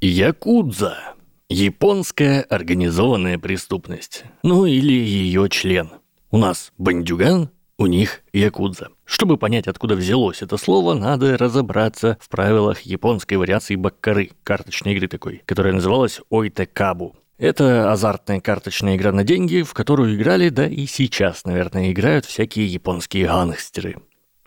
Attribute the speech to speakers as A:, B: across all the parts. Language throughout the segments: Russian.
A: Якудза. Японская организованная преступность. Ну или ее член. У нас бандюган, у них якудза. Чтобы понять, откуда взялось это слово, надо разобраться в правилах японской вариации баккары, карточной игры такой, которая называлась Ойтекабу. Это азартная карточная игра на деньги, в которую играли, да и сейчас, наверное, играют всякие японские гангстеры.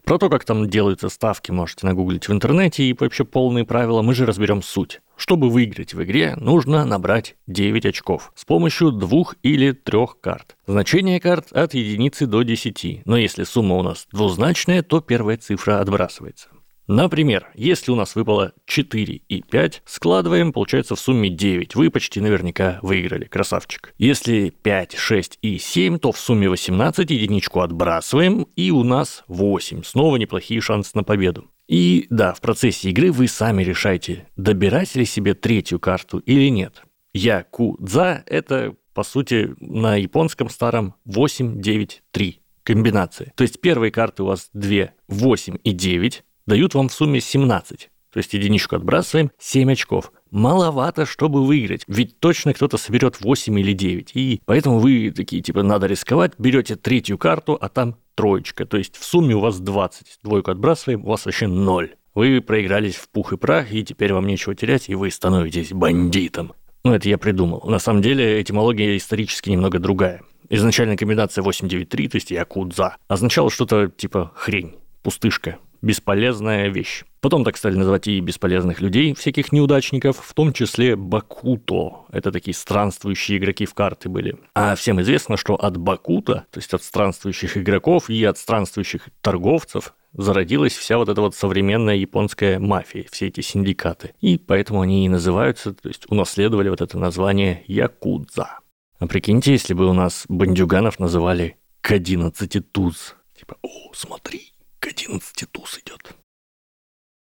A: Про то, как там делаются ставки, можете нагуглить в интернете, и вообще полные правила мы же разберем суть. Чтобы выиграть в игре, нужно набрать 9 очков с помощью двух или трех карт. Значение карт от единицы до 10, но если сумма у нас двузначная, то первая цифра отбрасывается. Например, если у нас выпало 4 и 5, складываем, получается в сумме 9. Вы почти наверняка выиграли, красавчик. Если 5, 6 и 7, то в сумме 18 единичку отбрасываем, и у нас 8. Снова неплохие шансы на победу. И да, в процессе игры вы сами решаете, добирать ли себе третью карту или нет. Якудза – это, по сути, на японском старом 8, 9, 3 комбинации. То есть первые карты у вас 2, 8 и 9, дают вам в сумме 17. То есть единичку отбрасываем, 7 очков. Маловато, чтобы выиграть, ведь точно кто-то соберет 8 или 9. И поэтому вы такие, типа, надо рисковать, берете третью карту, а там троечка. То есть в сумме у вас 20. Двойку отбрасываем, у вас вообще 0. Вы проигрались в пух и прах, и теперь вам нечего терять, и вы становитесь бандитом. Ну, это я придумал. На самом деле, этимология исторически немного другая. Изначально комбинация 893, то есть якудза, означала что-то типа хрень, пустышка, бесполезная вещь. Потом так стали называть и бесполезных людей, всяких неудачников, в том числе Бакуто. Это такие странствующие игроки в карты были. А всем известно, что от Бакута, то есть от странствующих игроков и от странствующих торговцев, зародилась вся вот эта вот современная японская мафия, все эти синдикаты. И поэтому они и называются, то есть унаследовали вот это название Якудза. А прикиньте, если бы у нас бандюганов называли к 11 туз. Типа, о, смотри, к 11 туз идет.